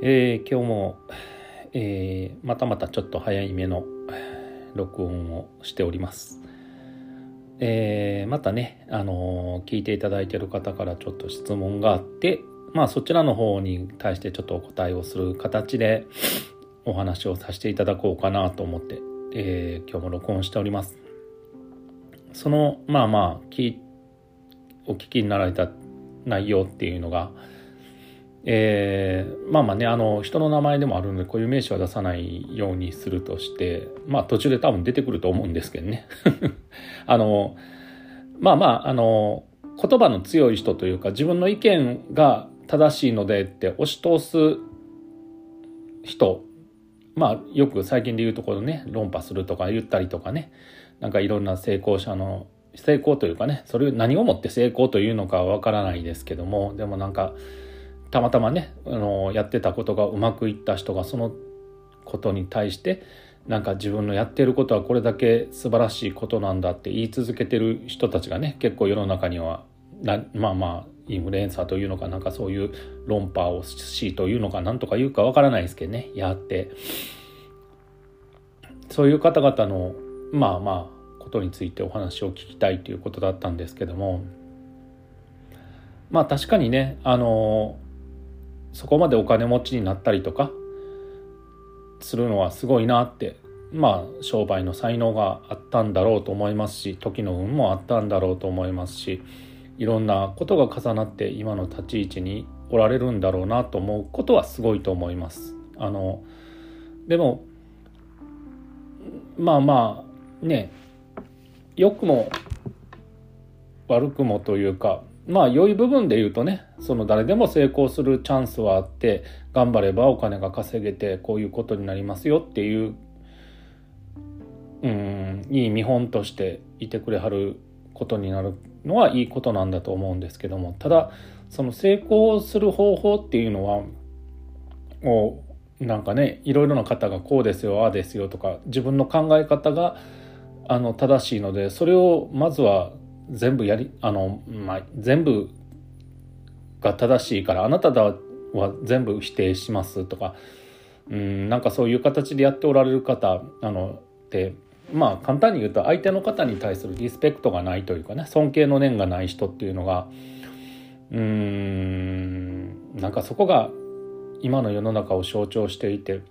えー、今日も、えー、またまたちょっと早い目の録音をしております。えー、またね、あの聞いていただいている方からちょっと質問があって、まあそちらの方に対してちょっとお答えをする形でお話をさせていただこうかなと思って、え今日も録音しております。その、まあまあ、お聞きになられた内容っていうのが、えー、まあまあねあの人の名前でもあるので固有名詞は出さないようにするとしてまあ途中で多分出てくると思うんですけどね。あのまあまああの言葉の強い人というか自分の意見が正しいのでって押し通す人まあよく最近で言うところね論破するとか言ったりとかねなんかいろんな成功者の成功というかねそれ何をもって成功というのかはわからないですけどもでもなんかたまたまねあのやってたことがうまくいった人がそのことに対してなんか自分のやってることはこれだけ素晴らしいことなんだって言い続けてる人たちがね結構世の中にはなまあまあインフルエンサーというのかなんかそういう論破をしというのか何とか言うかわからないですけどねやって。そういう方々のまあまあことについてお話を聞きたいということだったんですけどもまあ確かにねあのそこまでお金持ちになったりとかするのはすごいなってまあ商売の才能があったんだろうと思いますし時の運もあったんだろうと思いますしいろんなことが重なって今の立ち位置におられるんだろうなと思うことはすごいと思います。あのでもまあまあね良くも悪くもというかまあ良い部分で言うとねその誰でも成功するチャンスはあって頑張ればお金が稼げてこういうことになりますよっていううんいい見本としていてくれはることになるのはいいことなんだと思うんですけどもただその成功する方法っていうのはもうなんかねいろいろな方がこうですよああですよとか自分の考え方があの正しいのでそれをまずは全部やりあの、まあ、全部が正しいからあなたは全部否定しますとかうんなんかそういう形でやっておられる方あのってまあ簡単に言うと相手の方に対するリスペクトがないというかね尊敬の念がない人っていうのがうんなんかそこが今の世の中を象徴していて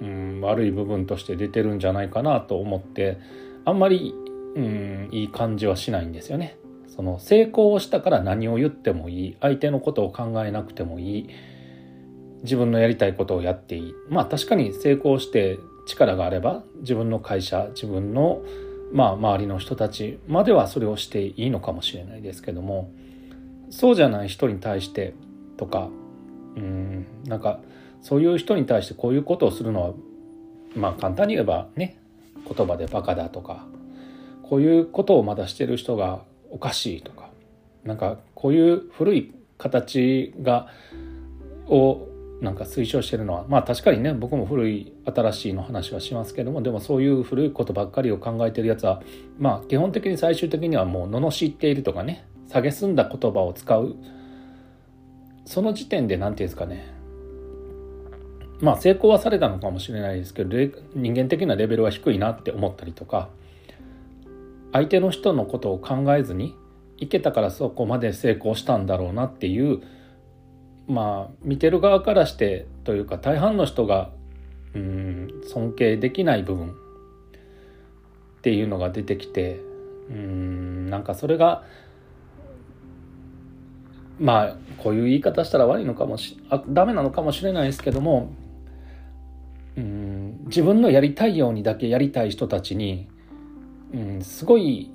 うん悪い部分として出てるんじゃないかなと思ってあんまりうんいい感じはしないんですよね。その成功をしたから何を言ってもいい。相手のことを考えなくてもいい。自分のやりたいことをやっていい。まあ確かに成功して力があれば自分の会社自分のまあ周りの人たちまではそれをしていいのかもしれないですけどもそうじゃない人に対してとかうんなんかそういう人に対してこういうことをするのはまあ簡単に言えばね言葉でバカだとかこういうことをまだしてる人がおかしいとかなんかこういう古い形がをなんか推奨してるのはまあ確かにね僕も古い新しいの話はしますけどもでもそういう古いことばっかりを考えてるやつはまあ基本的に最終的にはもう罵っているとかね蔑んだ言葉を使う。その時点で何て言うんですかね。まあ成功はされたのかもしれないですけど人間的なレベルは低いなって思ったりとか相手の人のことを考えずにいけたからそこまで成功したんだろうなっていうまあ見てる側からしてというか大半の人がうん尊敬できない部分っていうのが出てきてうんなんかそれがまあこういう言い方したら悪いのかもしあダメなのかもしれないですけどもうん自分のやりたいようにだけやりたい人たちにうん、すごい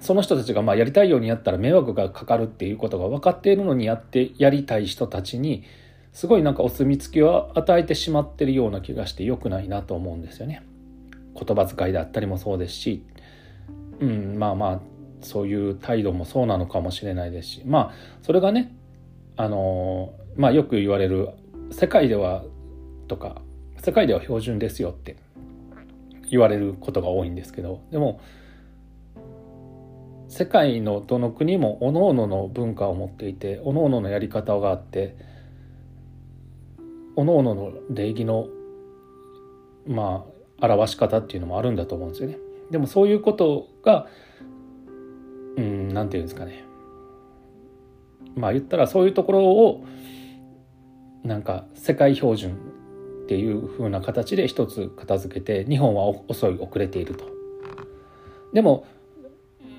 その人たちがまあやりたいようにやったら迷惑がかかるっていうことが分かっているのにやってやりたい人たちにすごいなんかお墨付きを与えてしまってるような気がして良くないなと思うんですよね。言葉遣いであったりもそうですし、うん、まあまあそういう態度もそうなのかもしれないですしまあそれがねあのまあよく言われる世界ではとか世界では標準ですよって言われることが多いんですけどでも世界のどの国も各々の文化を持っていて各々のやり方があっておのおのの礼儀のまあ表し方っていうのもあるんだと思うんですよね。でもそういうことがうん何て言うんですかねまあ言ったらそういうところをなんか世界標準っていう風な形で一つ片付けて日本は遅い遅れていると。でも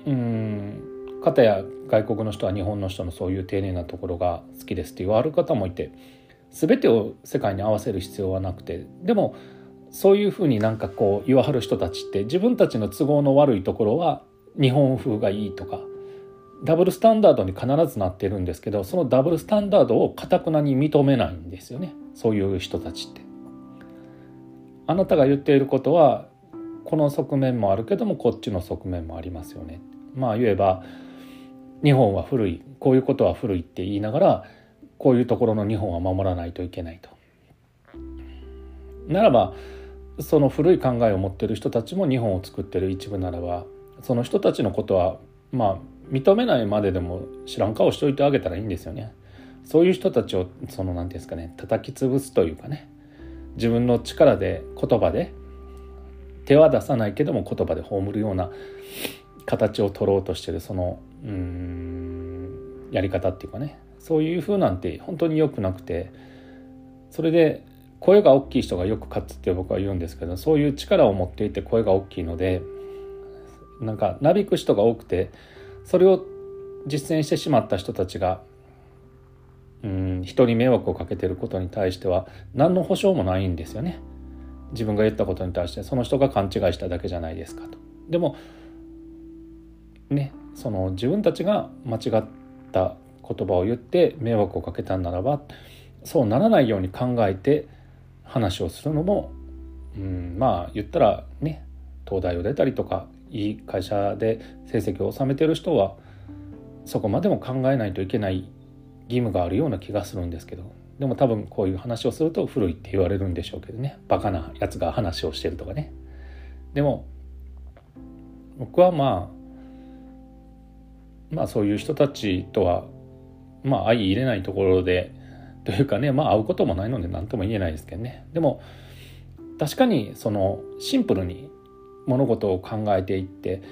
うん方や外国の人は日本の人のそういう丁寧なところが好きですって言われる方もいて全てを世界に合わせる必要はなくてでもそういうふうになんかこう言わはる人たちって自分たちの都合の悪いところは日本風がいいとかダブルスタンダードに必ずなってるんですけどそのダブルスタンダードをかたくなに認めないんですよねそういう人たちって。あなたが言っていることはこの側面もあるけどもこっちの側面もありますよね。まあ言えば日本は古いこういうことは古いって言いながらこういうところの日本は守らないといけないと。ならばその古い考えを持ってる人たちも日本を作ってる一部ならばその人たちのことはまあ認めないまででも知らん顔しといてあげたらいいんですよね。そういう人たちをその何て言うんですかね叩き潰すというかね自分の力で言葉で手は出さないけども言葉で葬るような形を取ろうとしてるそのうんやり方っていうかね。そういう風なんて本当に良くなくてそれで声が大きい人がよく勝つって僕は言うんですけどそういう力を持っていて声が大きいのでなんかなびく人が多くてそれを実践してしまった人たちがうん人に迷惑をかけてることに対しては何の保証もないんですよね。自分が言ったことに対してその人が勘違いしただけじゃないですかと。でもねその自分たちが間違った言葉を言って迷惑をかけたんならばそうならないように考えて話をするのも、うん、まあ言ったらね東大を出たりとかいい会社で成績を収めてる人はそこまでも考えないといけない義務があるような気がするんですけどでも多分こういう話をすると古いって言われるんでしょうけどね。バカなやつが話をしてるとかね。でも僕はまあまあそういう人たちとはまあ相入れないところでというかねまあ会うこともないので何とも言えないですけどね。でも確かにそのシンプルに物事を考えていって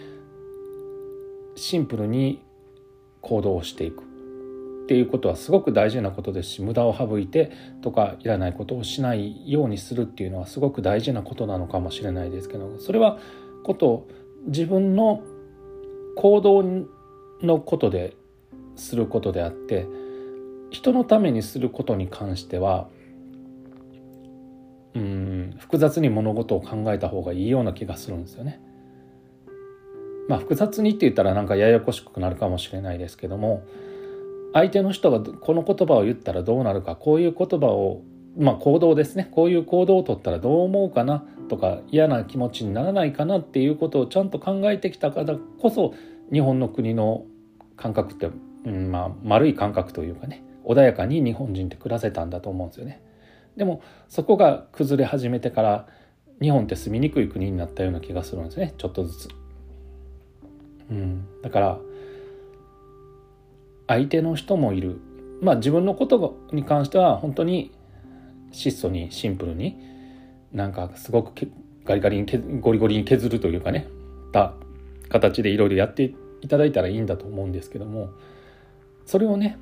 シンプルに行動していく。っていうことはすごく大事なことですし無駄を省いてとかいらないことをしないようにするっていうのはすごく大事なことなのかもしれないですけどそれはこと自分の行動のことですることであって人のためにすることに関してはうん複雑に物事を考えた方がいいような気がするんですよね。まあ複雑にって言ったらなんかややこしくなるかもしれないですけども相手の人がこの言葉を言ったらどうなるかこういう言葉をまあ行動ですねこういう行動をとったらどう思うかなとか嫌な気持ちにならないかなっていうことをちゃんと考えてきたからこそ日本の国の感覚って、うんまあ、丸い感覚というかね穏やかに日本人って暮らせたんだと思うんですよね。でもそこが崩れ始めてから日本って住みにくい国になったような気がするんですねちょっとずつ。うん、だから相手の人もいる。まあ自分のことに関しては本当に質素にシンプルになんかすごくガリガリにゴリゴリに削るというかねた形でいろいろやっていただいたらいいんだと思うんですけどもそれをね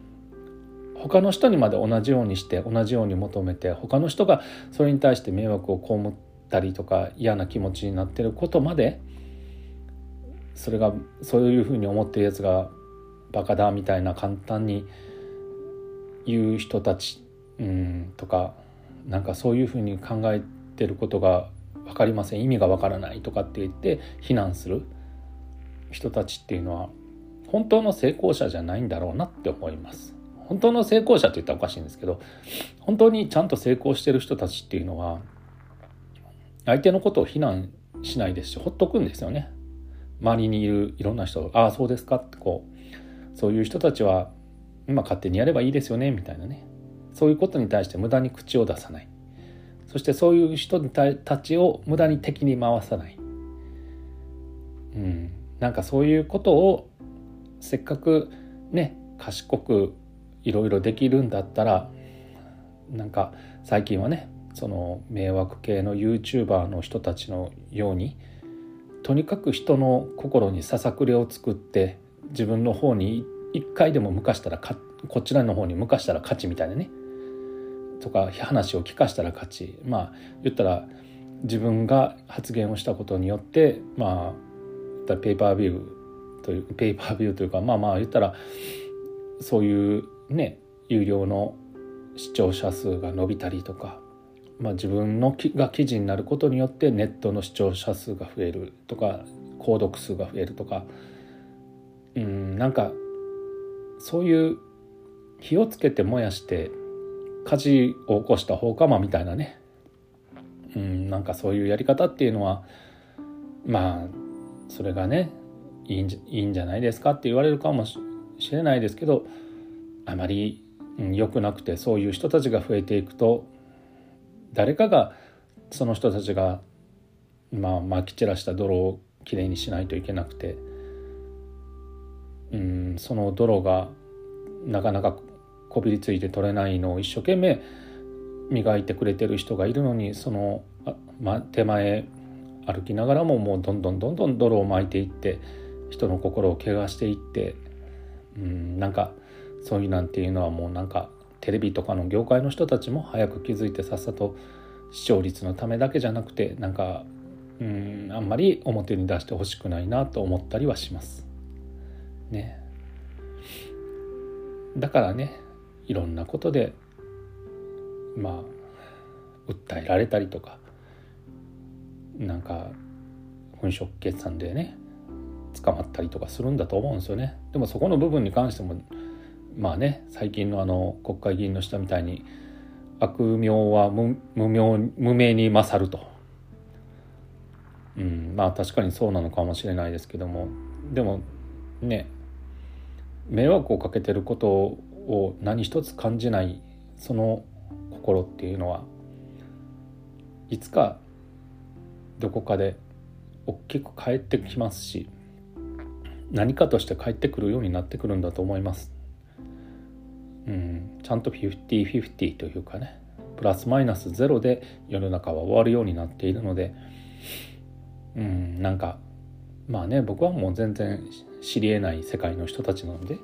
他の人にまで同じようにして同じように求めて他の人がそれに対して迷惑を被ったりとか嫌な気持ちになってることまでそれがそういうふうに思ってるやつがバカだみたいな簡単に言う人たち、うん、とかなんかそういうふうに考えてることが分かりません意味が分からないとかって言って非難する人たちっていうのは本当の成功者じゃないんだろうなって思います。本当の成功者って言ったらおかしいんですけど本当にちゃんと成功してる人たちっていうのは相手のことを非難しないですしほっとくんですよね。周りにいるいろんな人ああそうですかってこうそういう人たちは今勝手にやればいいですよねみたいなね。そういうことに対して無駄に口を出さない。そしてそういう人たちを無駄に敵に回さない、うん、なんかそういうことをせっかくね賢くいろいろできるんだったらなんか最近はねその迷惑系の YouTuber の人たちのようにとにかく人の心にささくれを作って自分の方に一回でも向かしたらかこちらの方に向かしたら勝ちみたいなね。とか話を聞かしたら勝ち。まあ言ったら自分が発言をしたことによってまあペーパービューというペーパービューというかまあまあ言ったらそういうね有料の視聴者数が伸びたりとか、まあ、自分のが記事になることによってネットの視聴者数が増えるとか購読数が増えるとかうんなんかそういう火をつけて燃やして火事を起こした放火魔みたいなね。うんなんかそういうやり方っていうのはまあそれがねいいんじいいんじゃないですかって言われるかもしれないですけどあまり良くなくてそういう人たちが増えていくと誰かがその人たちがまあまき散らした泥をきれいにしないといけなくてうんその泥がなかなかこびりついて取れないのを一生懸命磨いてくれてる人がいるのにその、ま、手前歩きながらももうどんどんどんどん泥を巻いていって人の心を怪我していってうんなんかそういうなんていうのはもうなんかテレビとかの業界の人たちも早く気づいてさっさと視聴率のためだけじゃなくてなんかうんあんまり表に出してほしくないなと思ったりはします。ね。だからねいろんなことでまあ訴えられたりとかなんか粉飾決算でね捕まったりとかするんだと思うんですよね。でもそこの部分に関してもまあね最近のあの国会議員の人みたいに悪名は無名無名に勝ると、うん、まあ確かにそうなのかもしれないですけどもでもね迷惑をかけてることを何一つ感じないその心っていうのはいつかどこかで大きく帰ってきますし何かとして帰ってくるようになってくるんだと思います。うん、ちゃんと50-50というかねプラスマイナスゼロで世の中は終わるようになっているのでうんなんかまあね僕はもう全然知りえない世界の人たちなので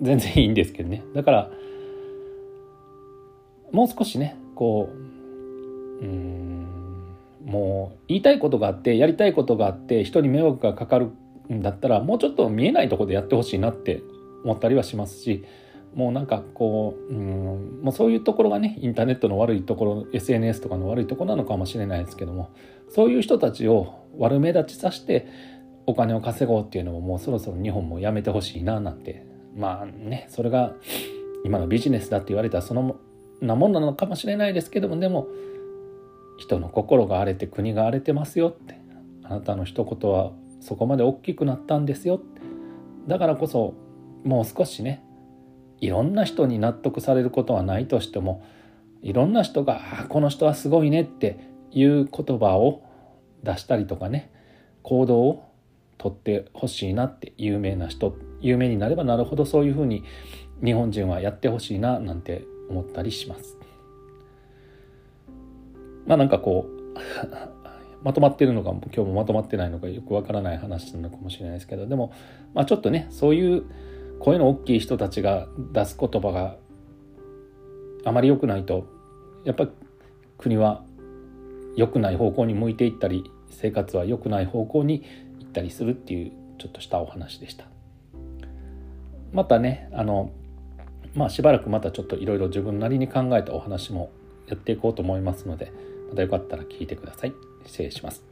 全然いいんですけどね。だからもう少しねこううんもう言いたいことがあってやりたいことがあって人に迷惑がかかるんだったらもうちょっと見えないとこでやってほしいなって思ったりはしますしもうなんかこううんもうそういうところがねインターネットの悪いところ SNS とかの悪いところなのかもしれないですけどもそういう人たちを悪目立ちさせてお金を稼ごうっていうのももうそろそろ日本もやめてほしいななんて。まあねそれが今のビジネスだって言われたらそのなもんなのかもしれないですけどもでも人の心が荒れて国が荒れてますよって。あなたの一言はそこまで大きくなったんですよだからこそもう少しねいろんな人に納得されることはないとしてもいろんな人が「あこの人はすごいね」っていう言葉を出したりとかね行動をとってほしいなって有名な人有名になればなるほどそういうふうに日本人はやってほしいななんて思ったりします。まあなんかこう まとまってるのか今日もまとまってないのかよくわからない話なのかもしれないですけどでも、まあ、ちょっとねそういう声の大きい人たちが出す言葉があまり良くないとやっぱり国は良くない方向に向いていったり生活は良くない方向に行ったりするっていうちょっとしたお話でした。またねあのまあしばらくまたちょっといろいろ自分なりに考えたお話もやっていこうと思いますのでまたよかったら聞いてください。失礼します。